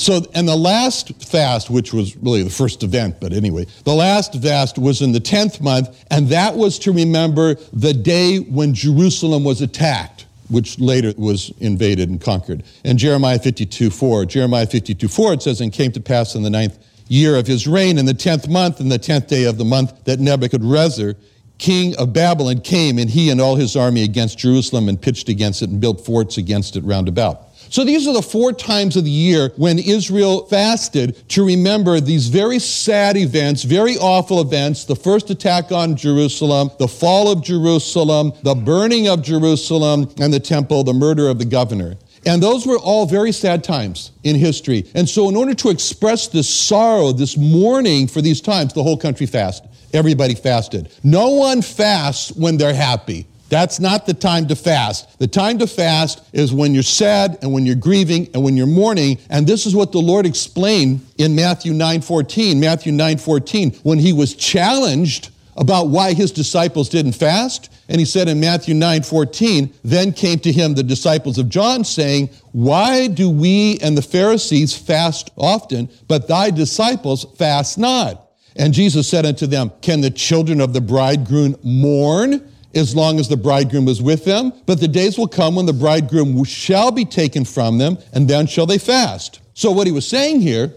So, and the last fast, which was really the first event, but anyway, the last fast was in the 10th month, and that was to remember the day when Jerusalem was attacked, which later was invaded and conquered. And Jeremiah 52 4, Jeremiah 52 4, it says, And came to pass in the ninth year of his reign, in the 10th month, in the 10th day of the month, that Nebuchadrezzar, king of Babylon, came, and he and all his army against Jerusalem, and pitched against it, and built forts against it round about. So these are the four times of the year when Israel fasted to remember these very sad events, very awful events the first attack on Jerusalem, the fall of Jerusalem, the burning of Jerusalem and the temple, the murder of the governor. And those were all very sad times in history. And so, in order to express this sorrow, this mourning for these times, the whole country fasted. Everybody fasted. No one fasts when they're happy. That's not the time to fast. The time to fast is when you're sad and when you're grieving and when you're mourning. And this is what the Lord explained in Matthew 9:14. Matthew 9:14, when he was challenged about why his disciples didn't fast. And he said in Matthew 9:14, then came to him the disciples of John saying, "Why do we and the Pharisees fast often, but thy disciples fast not?" And Jesus said unto them, "Can the children of the bridegroom mourn as long as the bridegroom is with them. But the days will come when the bridegroom shall be taken from them, and then shall they fast. So, what he was saying here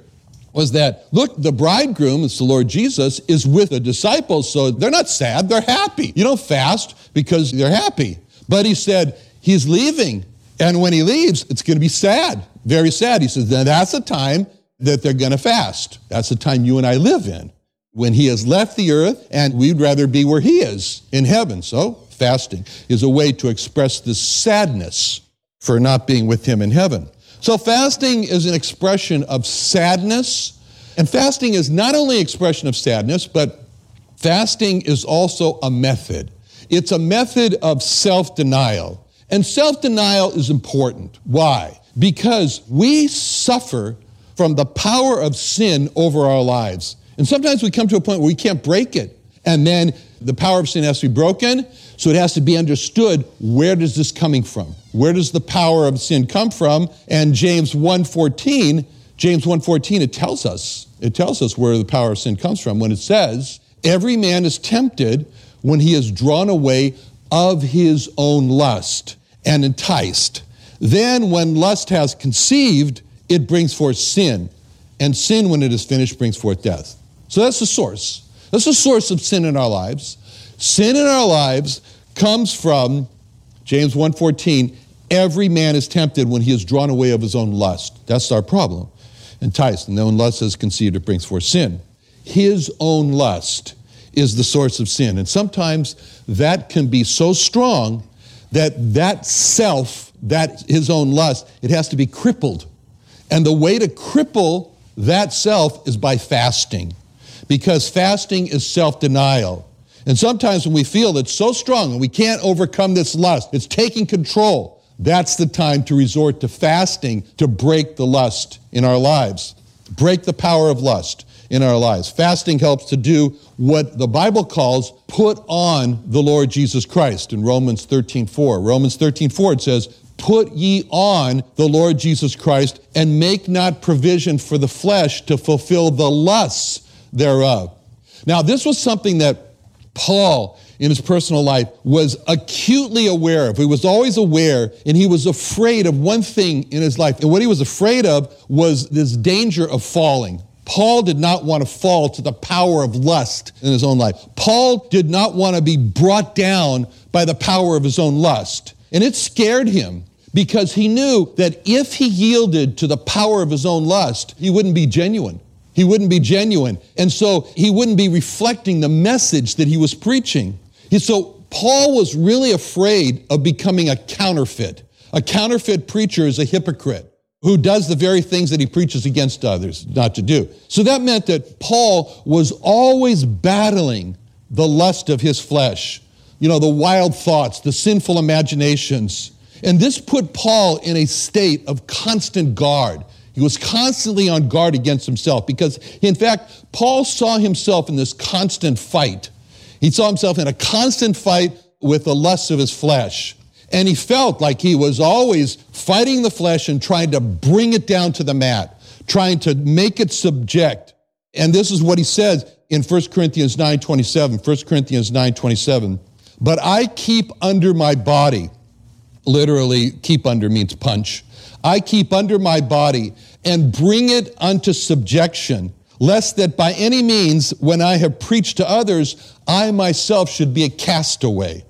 was that, look, the bridegroom, it's the Lord Jesus, is with the disciples, so they're not sad, they're happy. You don't fast because they're happy. But he said, he's leaving. And when he leaves, it's going to be sad, very sad. He says, then that's the time that they're going to fast. That's the time you and I live in when he has left the earth, and we'd rather be where he is in heaven. So, fasting is a way to express this sadness for not being with him in heaven. So, fasting is an expression of sadness, and fasting is not only expression of sadness, but fasting is also a method. It's a method of self denial. And self denial is important. Why? Because we suffer from the power of sin over our lives. And sometimes we come to a point where we can't break it. And then the power of sin has to be broken, so it has to be understood where does this coming from? Where does the power of sin come from? And James 1:14, James 1:14 it tells us. It tells us where the power of sin comes from when it says, "Every man is tempted when he is drawn away of his own lust and enticed. Then when lust has conceived, it brings forth sin, and sin when it is finished brings forth death." So that's the source. That's the source of sin in our lives. Sin in our lives comes from James 1:14, every man is tempted when he is drawn away of his own lust. That's our problem. Enticed, and then lust is conceived, it brings forth sin. His own lust is the source of sin. And sometimes that can be so strong that that self, that his own lust, it has to be crippled. And the way to cripple that self is by fasting because fasting is self denial. And sometimes when we feel it's so strong and we can't overcome this lust, it's taking control, that's the time to resort to fasting to break the lust in our lives, break the power of lust in our lives. Fasting helps to do what the Bible calls put on the Lord Jesus Christ in Romans 13 4. Romans 13 4, it says, Put ye on the Lord Jesus Christ and make not provision for the flesh to fulfill the lusts thereof. Now, this was something that Paul, in his personal life, was acutely aware of. He was always aware, and he was afraid of one thing in his life. And what he was afraid of was this danger of falling. Paul did not want to fall to the power of lust in his own life. Paul did not want to be brought down by the power of his own lust. And it scared him because he knew that if he yielded to the power of his own lust, he wouldn't be genuine. He wouldn't be genuine. And so he wouldn't be reflecting the message that he was preaching. So Paul was really afraid of becoming a counterfeit. A counterfeit preacher is a hypocrite who does the very things that he preaches against others not to do. So that meant that Paul was always battling the lust of his flesh, you know, the wild thoughts, the sinful imaginations. And this put Paul in a state of constant guard. He was constantly on guard against himself because, in fact, Paul saw himself in this constant fight. He saw himself in a constant fight with the lusts of his flesh. And he felt like he was always fighting the flesh and trying to bring it down to the mat, trying to make it subject. And this is what he says in 1 Corinthians 9:27, 1 Corinthians 9:27. But I keep under my body. Literally, keep under means punch. I keep under my body and bring it unto subjection, lest that by any means, when I have preached to others, I myself should be a castaway.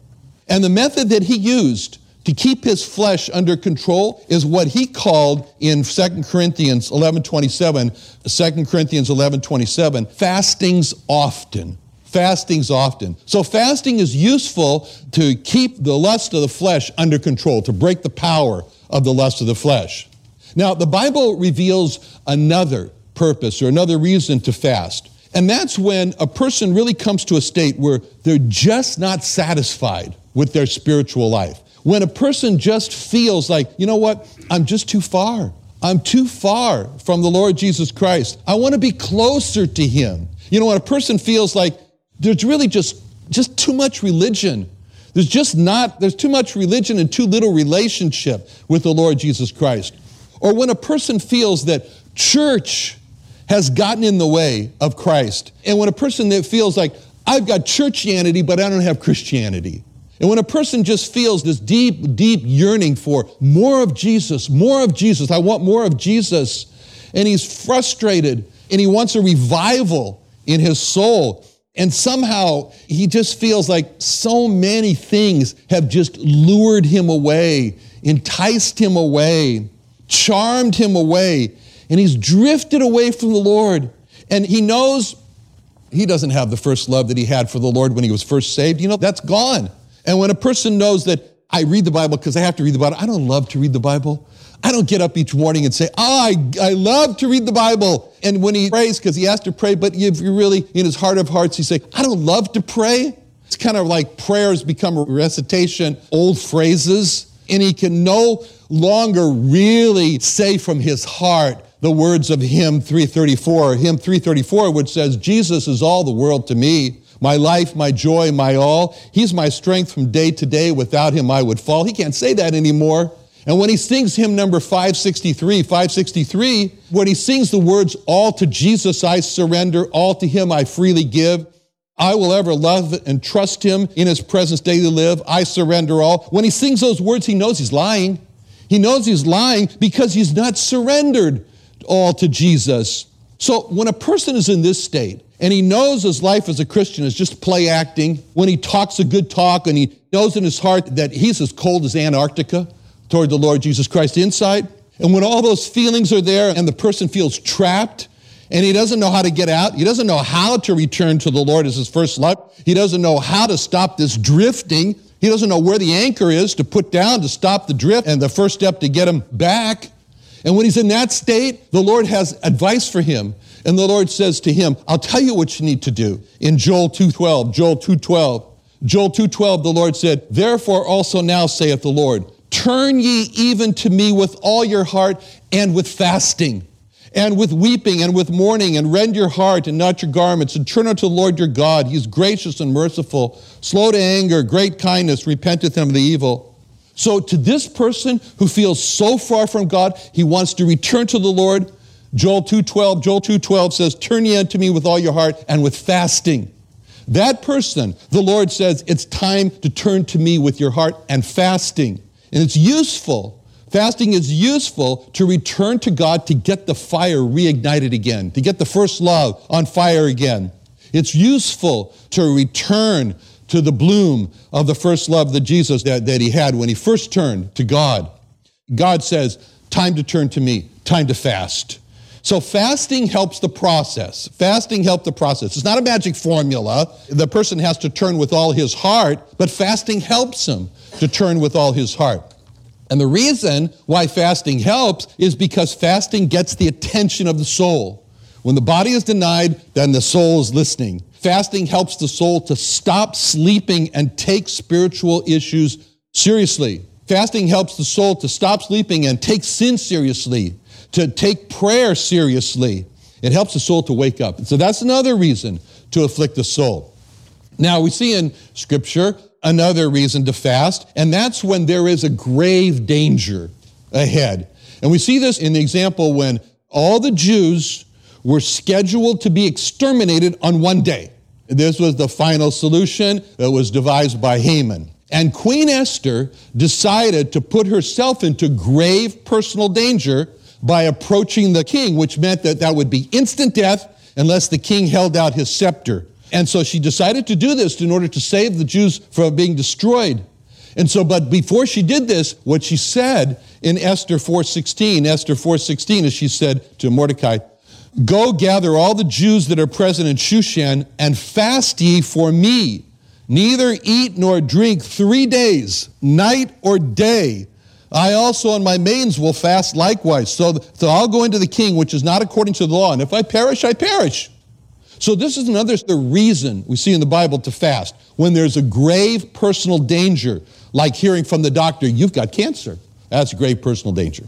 And the method that he used to keep his flesh under control is what he called in 2 Corinthians 11:27, 2 Corinthians 11:27, fastings often. Fastings often. So fasting is useful to keep the lust of the flesh under control, to break the power of the lust of the flesh. Now, the Bible reveals another purpose or another reason to fast. And that's when a person really comes to a state where they're just not satisfied with their spiritual life. When a person just feels like, you know what, I'm just too far. I'm too far from the Lord Jesus Christ. I want to be closer to Him. You know, when a person feels like there's really just, just too much religion, there's just not, there's too much religion and too little relationship with the Lord Jesus Christ. Or when a person feels that church has gotten in the way of Christ. And when a person that feels like, I've got churchianity, but I don't have Christianity. And when a person just feels this deep, deep yearning for more of Jesus, more of Jesus, I want more of Jesus, and he's frustrated and he wants a revival in his soul, and somehow he just feels like so many things have just lured him away, enticed him away, charmed him away, and he's drifted away from the Lord. And he knows he doesn't have the first love that he had for the Lord when he was first saved. You know, that's gone. And when a person knows that I read the Bible because I have to read the Bible, I don't love to read the Bible. I don't get up each morning and say, oh, I, I love to read the Bible. And when he prays, because he has to pray, but if you really, in his heart of hearts, he say, I don't love to pray. It's kind of like prayers become recitation, old phrases, and he can no longer really say from his heart the words of hymn 334, hymn 334, which says, Jesus is all the world to me my life, my joy, my all. He's my strength from day to day. Without him, I would fall. He can't say that anymore. And when he sings hymn number 563, 563, when he sings the words, All to Jesus I surrender, all to him I freely give, I will ever love and trust him in his presence daily live, I surrender all. When he sings those words, he knows he's lying. He knows he's lying because he's not surrendered all to Jesus. So when a person is in this state, and he knows his life as a Christian is just play acting. When he talks a good talk and he knows in his heart that he's as cold as Antarctica toward the Lord Jesus Christ inside. And when all those feelings are there and the person feels trapped and he doesn't know how to get out, he doesn't know how to return to the Lord as his first love, he doesn't know how to stop this drifting, he doesn't know where the anchor is to put down to stop the drift and the first step to get him back. And when he's in that state, the Lord has advice for him. And the Lord says to him, I'll tell you what you need to do. In Joel 2.12, Joel 2.12, Joel 2.12, the Lord said, Therefore also now saith the Lord, Turn ye even to me with all your heart and with fasting and with weeping and with mourning and rend your heart and not your garments and turn unto the Lord your God. He is gracious and merciful, slow to anger, great kindness, repenteth him of the evil. So to this person who feels so far from God, he wants to return to the Lord. Joel 2:12, Joel 2:12 says, "Turn ye unto me with all your heart and with fasting." That person, the Lord says, it's time to turn to me with your heart and fasting. And it's useful Fasting is useful to return to God to get the fire reignited again, to get the first love on fire again. It's useful to return to the bloom of the first love that Jesus that, that he had when he first turned to God. God says, time to turn to me, time to fast. So fasting helps the process. Fasting helps the process. It's not a magic formula. The person has to turn with all his heart, but fasting helps him to turn with all his heart. And the reason why fasting helps is because fasting gets the attention of the soul. When the body is denied, then the soul is listening. Fasting helps the soul to stop sleeping and take spiritual issues seriously. Fasting helps the soul to stop sleeping and take sin seriously, to take prayer seriously. It helps the soul to wake up. So that's another reason to afflict the soul. Now, we see in Scripture another reason to fast, and that's when there is a grave danger ahead. And we see this in the example when all the Jews were scheduled to be exterminated on one day. This was the final solution that was devised by Haman. And Queen Esther decided to put herself into grave personal danger by approaching the king, which meant that that would be instant death unless the king held out his scepter. And so she decided to do this in order to save the Jews from being destroyed. And so, but before she did this, what she said in Esther 4.16, Esther 4.16, is she said to Mordecai, Go gather all the Jews that are present in Shushan and fast ye for me. Neither eat nor drink three days, night or day. I also and my maidens will fast likewise. So, so I'll go into the king, which is not according to the law. And if I perish, I perish. So this is another the reason we see in the Bible to fast. When there's a grave personal danger, like hearing from the doctor, you've got cancer. That's a grave personal danger.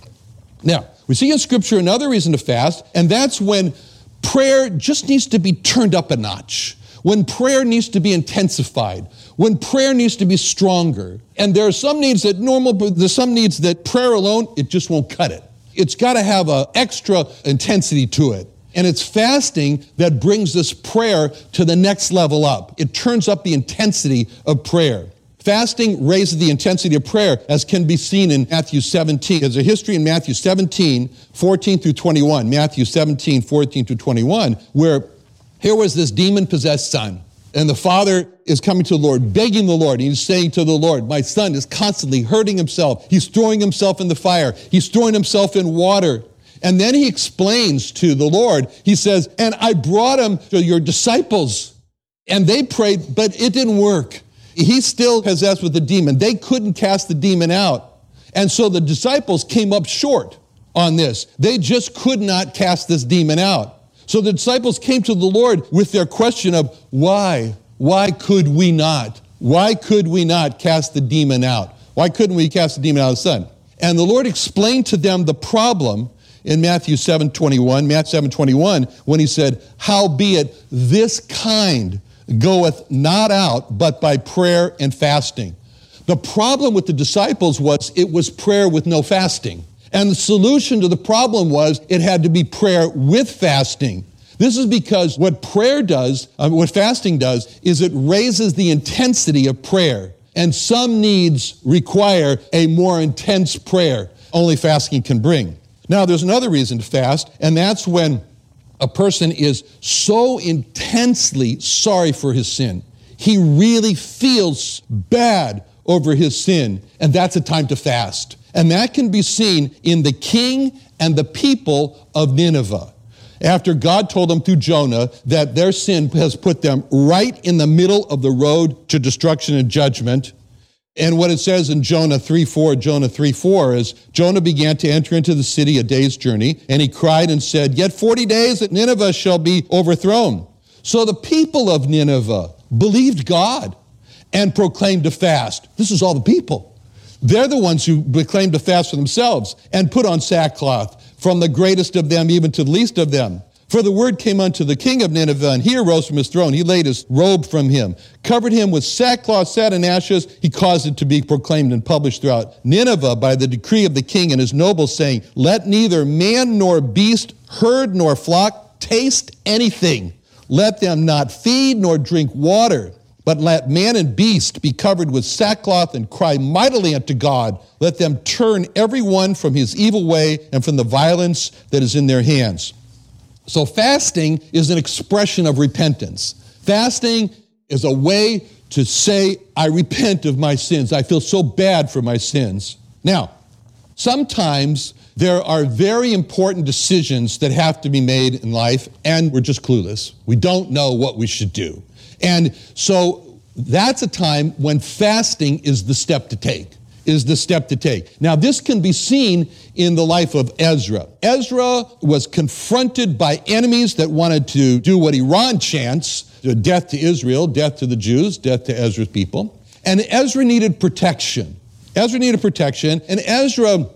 Now, we see in Scripture another reason to fast, and that's when prayer just needs to be turned up a notch, when prayer needs to be intensified, when prayer needs to be stronger. And there are some needs that normal, but there's some needs that prayer alone, it just won't cut it. It's got to have an extra intensity to it. And it's fasting that brings this prayer to the next level up. It turns up the intensity of prayer. Fasting raises the intensity of prayer, as can be seen in Matthew 17. There's a history in Matthew 17, 14 through 21. Matthew 17, 14 through 21, where here was this demon possessed son. And the father is coming to the Lord, begging the Lord. He's saying to the Lord, My son is constantly hurting himself. He's throwing himself in the fire, he's throwing himself in water. And then he explains to the Lord, he says, And I brought him to your disciples, and they prayed, but it didn't work. He's still possessed with the demon. They couldn't cast the demon out. And so the disciples came up short on this. They just could not cast this demon out. So the disciples came to the Lord with their question of why? Why could we not? Why could we not cast the demon out? Why couldn't we cast the demon out of the son? And the Lord explained to them the problem in Matthew 7 21, Matthew 7 21, when he said, Howbeit this kind goeth not out but by prayer and fasting. The problem with the disciples was it was prayer with no fasting. And the solution to the problem was it had to be prayer with fasting. This is because what prayer does, uh, what fasting does, is it raises the intensity of prayer. And some needs require a more intense prayer. Only fasting can bring. Now, there's another reason to fast, and that's when a person is so intensely sorry for his sin. He really feels bad over his sin, and that's a time to fast. And that can be seen in the king and the people of Nineveh. After God told them through Jonah that their sin has put them right in the middle of the road to destruction and judgment, and what it says in Jonah 3 4, Jonah 3 4 is Jonah began to enter into the city a day's journey, and he cried and said, Yet 40 days that Nineveh shall be overthrown. So the people of Nineveh believed God and proclaimed a fast. This is all the people. They're the ones who proclaimed a fast for themselves and put on sackcloth, from the greatest of them even to the least of them. For the word came unto the king of Nineveh, and he arose from his throne. He laid his robe from him, covered him with sackcloth, sat in ashes. He caused it to be proclaimed and published throughout Nineveh by the decree of the king and his nobles, saying, Let neither man nor beast, herd nor flock taste anything. Let them not feed nor drink water. But let man and beast be covered with sackcloth and cry mightily unto God. Let them turn every one from his evil way and from the violence that is in their hands. So, fasting is an expression of repentance. Fasting is a way to say, I repent of my sins. I feel so bad for my sins. Now, sometimes there are very important decisions that have to be made in life, and we're just clueless. We don't know what we should do. And so that's a time when fasting is the step to take. Is the step to take. Now, this can be seen in the life of Ezra. Ezra was confronted by enemies that wanted to do what Iran chants death to Israel, death to the Jews, death to Ezra's people. And Ezra needed protection. Ezra needed protection, and Ezra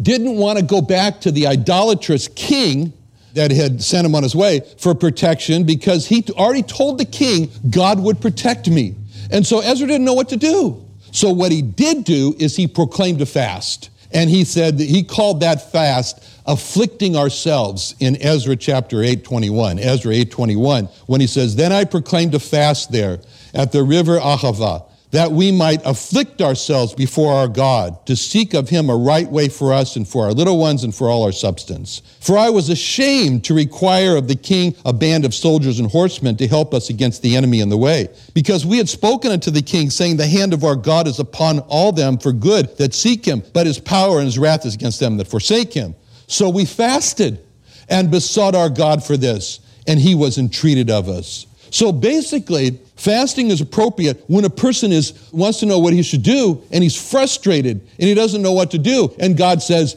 didn't want to go back to the idolatrous king that had sent him on his way for protection because he already told the king God would protect me. And so Ezra didn't know what to do. So what he did do is he proclaimed a fast. And he said that he called that fast afflicting ourselves in Ezra chapter 8, 21. Ezra 8, 21, when he says, Then I proclaimed a fast there at the river Ahava that we might afflict ourselves before our God, to seek of him a right way for us and for our little ones and for all our substance. For I was ashamed to require of the king a band of soldiers and horsemen to help us against the enemy in the way, because we had spoken unto the king, saying, The hand of our God is upon all them for good that seek him, but his power and his wrath is against them that forsake him. So we fasted and besought our God for this, and he was entreated of us. So basically, fasting is appropriate when a person is wants to know what he should do and he's frustrated and he doesn't know what to do and God says,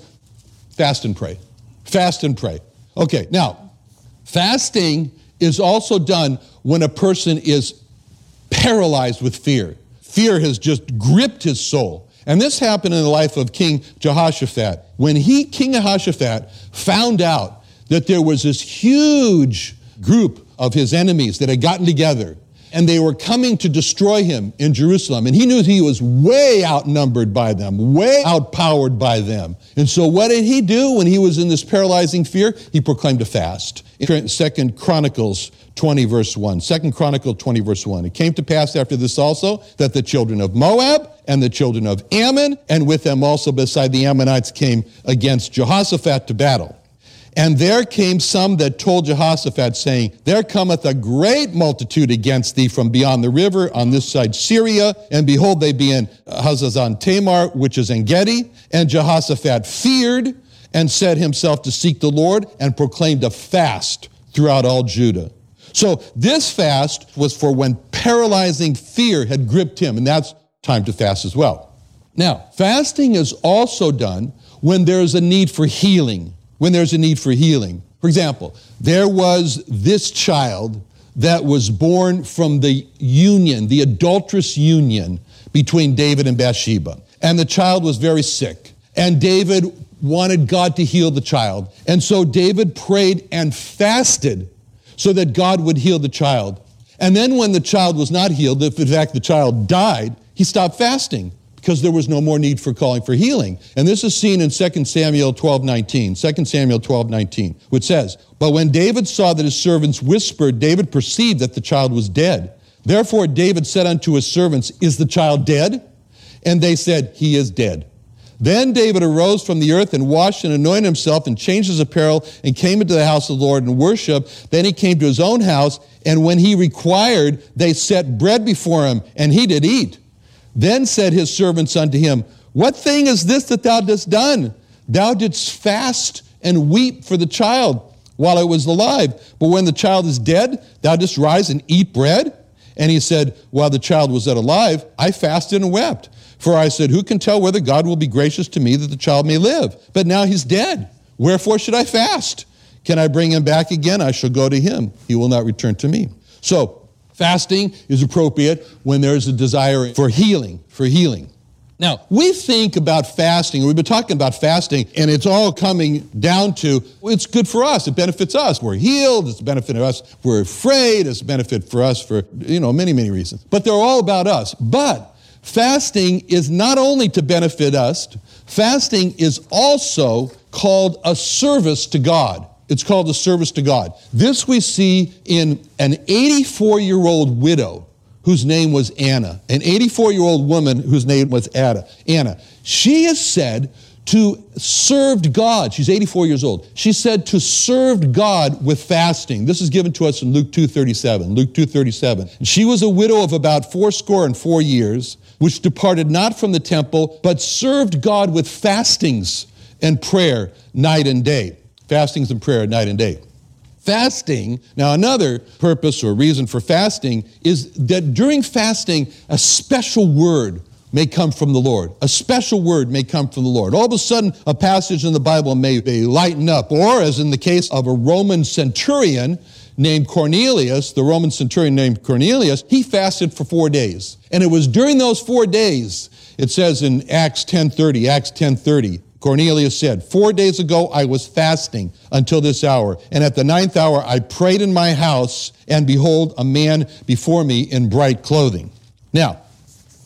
fast and pray. Fast and pray. Okay, now, fasting is also done when a person is paralyzed with fear. Fear has just gripped his soul. And this happened in the life of King Jehoshaphat. When he, King Jehoshaphat, found out that there was this huge group of his enemies that had gotten together and they were coming to destroy him in Jerusalem. And he knew he was way outnumbered by them, way outpowered by them. And so what did he do when he was in this paralyzing fear? He proclaimed a fast. Second Chronicles 20 verse 1. Second Chronicle 20 verse 1. It came to pass after this also that the children of Moab and the children of Ammon and with them also beside the Ammonites came against Jehoshaphat to battle. And there came some that told Jehoshaphat, saying, There cometh a great multitude against thee from beyond the river on this side Syria. And behold, they be in Hazazon Tamar, which is Engedi. And Jehoshaphat feared and set himself to seek the Lord and proclaimed a fast throughout all Judah. So this fast was for when paralyzing fear had gripped him, and that's time to fast as well. Now, fasting is also done when there is a need for healing when there's a need for healing. For example, there was this child that was born from the union, the adulterous union between David and Bathsheba. And the child was very sick. And David wanted God to heal the child. And so David prayed and fasted so that God would heal the child. And then when the child was not healed, if in fact the child died, he stopped fasting because there was no more need for calling for healing. And this is seen in 2 Samuel 12 19. 2 Samuel 12 19, which says, But when David saw that his servants whispered, David perceived that the child was dead. Therefore David said unto his servants, Is the child dead? And they said, He is dead. Then David arose from the earth and washed and anointed himself and changed his apparel and came into the house of the Lord and worshiped. Then he came to his own house, and when he required, they set bread before him, and he did eat. Then said his servants unto him, What thing is this that thou didst done? Thou didst fast and weep for the child while it was alive. But when the child is dead, thou didst rise and eat bread? And he said, While the child was yet alive, I fasted and wept. For I said, Who can tell whether God will be gracious to me that the child may live? But now he's dead. Wherefore should I fast? Can I bring him back again? I shall go to him. He will not return to me. So Fasting is appropriate when there's a desire for healing, for healing. Now, we think about fasting, we've been talking about fasting, and it's all coming down to it's good for us, it benefits us. We're healed, it's a benefit of us. We're afraid, it's a benefit for us for, you know, many, many reasons. But they're all about us. But fasting is not only to benefit us, fasting is also called a service to God. It's called the service to God. This we see in an 84 year old widow whose name was Anna, an 84 year old woman whose name was Ada, Anna. She is said to served God. She's 84 years old. She said to served God with fasting. This is given to us in Luke 2:37. Luke 2:37. She was a widow of about fourscore and four years, which departed not from the temple, but served God with fastings and prayer night and day. Fastings and prayer night and day. Fasting, now another purpose or reason for fasting is that during fasting, a special word may come from the Lord. A special word may come from the Lord. All of a sudden, a passage in the Bible may, may lighten up, or as in the case of a Roman centurion named Cornelius, the Roman centurion named Cornelius, he fasted for four days. And it was during those four days, it says in Acts 10:30, Acts 10:30, Cornelius said, Four days ago I was fasting until this hour, and at the ninth hour I prayed in my house, and behold, a man before me in bright clothing. Now,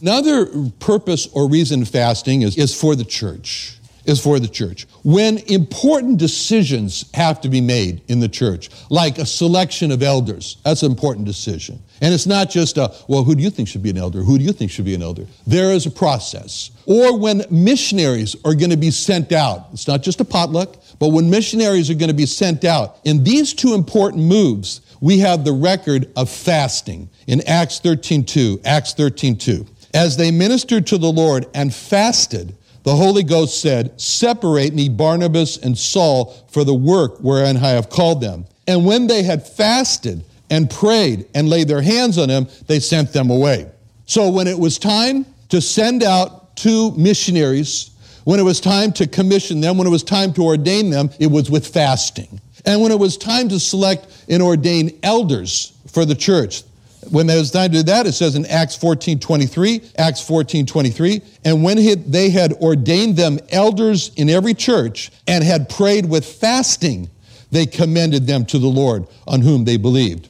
Another purpose or reason fasting is, is for the church. Is for the church. When important decisions have to be made in the church, like a selection of elders, that's an important decision. And it's not just a, well, who do you think should be an elder? Who do you think should be an elder? There is a process. Or when missionaries are going to be sent out, it's not just a potluck, but when missionaries are going to be sent out, in these two important moves, we have the record of fasting in Acts 13:2. Acts 13:2. As they ministered to the Lord and fasted, the Holy Ghost said, Separate me, Barnabas and Saul, for the work wherein I have called them. And when they had fasted and prayed and laid their hands on them, they sent them away. So when it was time to send out two missionaries, when it was time to commission them, when it was time to ordain them, it was with fasting. And when it was time to select and ordain elders for the church, when there was time to do that, it says in Acts 14 23, Acts 14 23, and when they had ordained them elders in every church and had prayed with fasting, they commended them to the Lord on whom they believed.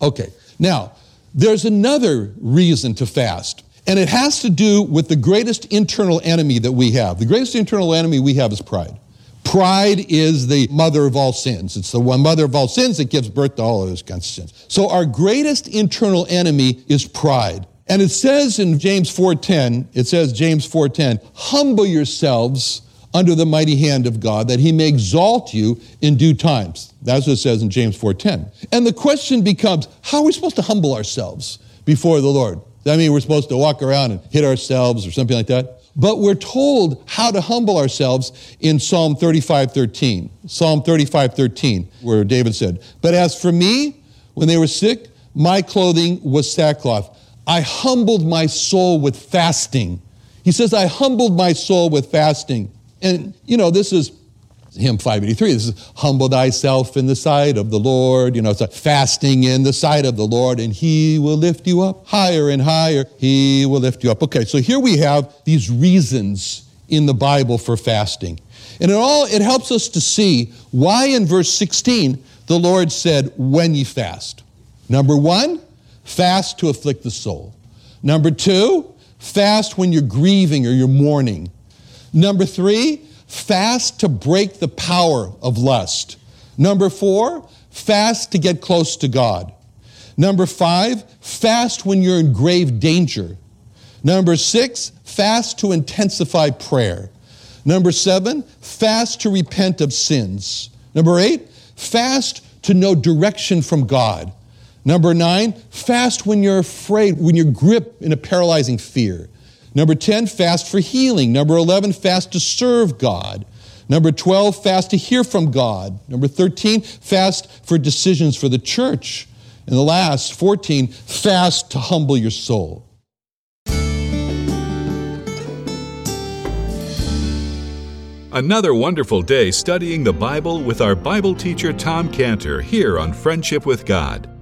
Okay, now, there's another reason to fast, and it has to do with the greatest internal enemy that we have. The greatest internal enemy we have is pride. Pride is the mother of all sins. It's the one mother of all sins that gives birth to all of those kinds of sins. So our greatest internal enemy is pride. And it says in James 4:10, it says James 4:10, humble yourselves under the mighty hand of God that he may exalt you in due times. That's what it says in James 4:10. And the question becomes, how are we supposed to humble ourselves before the Lord? Does that mean we're supposed to walk around and hit ourselves or something like that? But we're told how to humble ourselves in Psalm 35 13. Psalm 35 13, where David said, But as for me, when they were sick, my clothing was sackcloth. I humbled my soul with fasting. He says, I humbled my soul with fasting. And, you know, this is hymn 583. This is humble thyself in the sight of the Lord. You know, it's a fasting in the sight of the Lord, and he will lift you up higher and higher. He will lift you up. Okay, so here we have these reasons in the Bible for fasting. And it all it helps us to see why in verse 16 the Lord said, when ye fast. Number one, fast to afflict the soul. Number two, fast when you're grieving or you're mourning. Number three, Fast to break the power of lust. Number four, fast to get close to God. Number five, fast when you're in grave danger. Number six, fast to intensify prayer. Number seven, fast to repent of sins. Number eight, fast to know direction from God. Number nine, fast when you're afraid, when you're gripped in a paralyzing fear. Number 10, fast for healing. Number 11, fast to serve God. Number 12, fast to hear from God. Number 13, fast for decisions for the church. And the last, 14, fast to humble your soul. Another wonderful day studying the Bible with our Bible teacher Tom Cantor here on Friendship with God.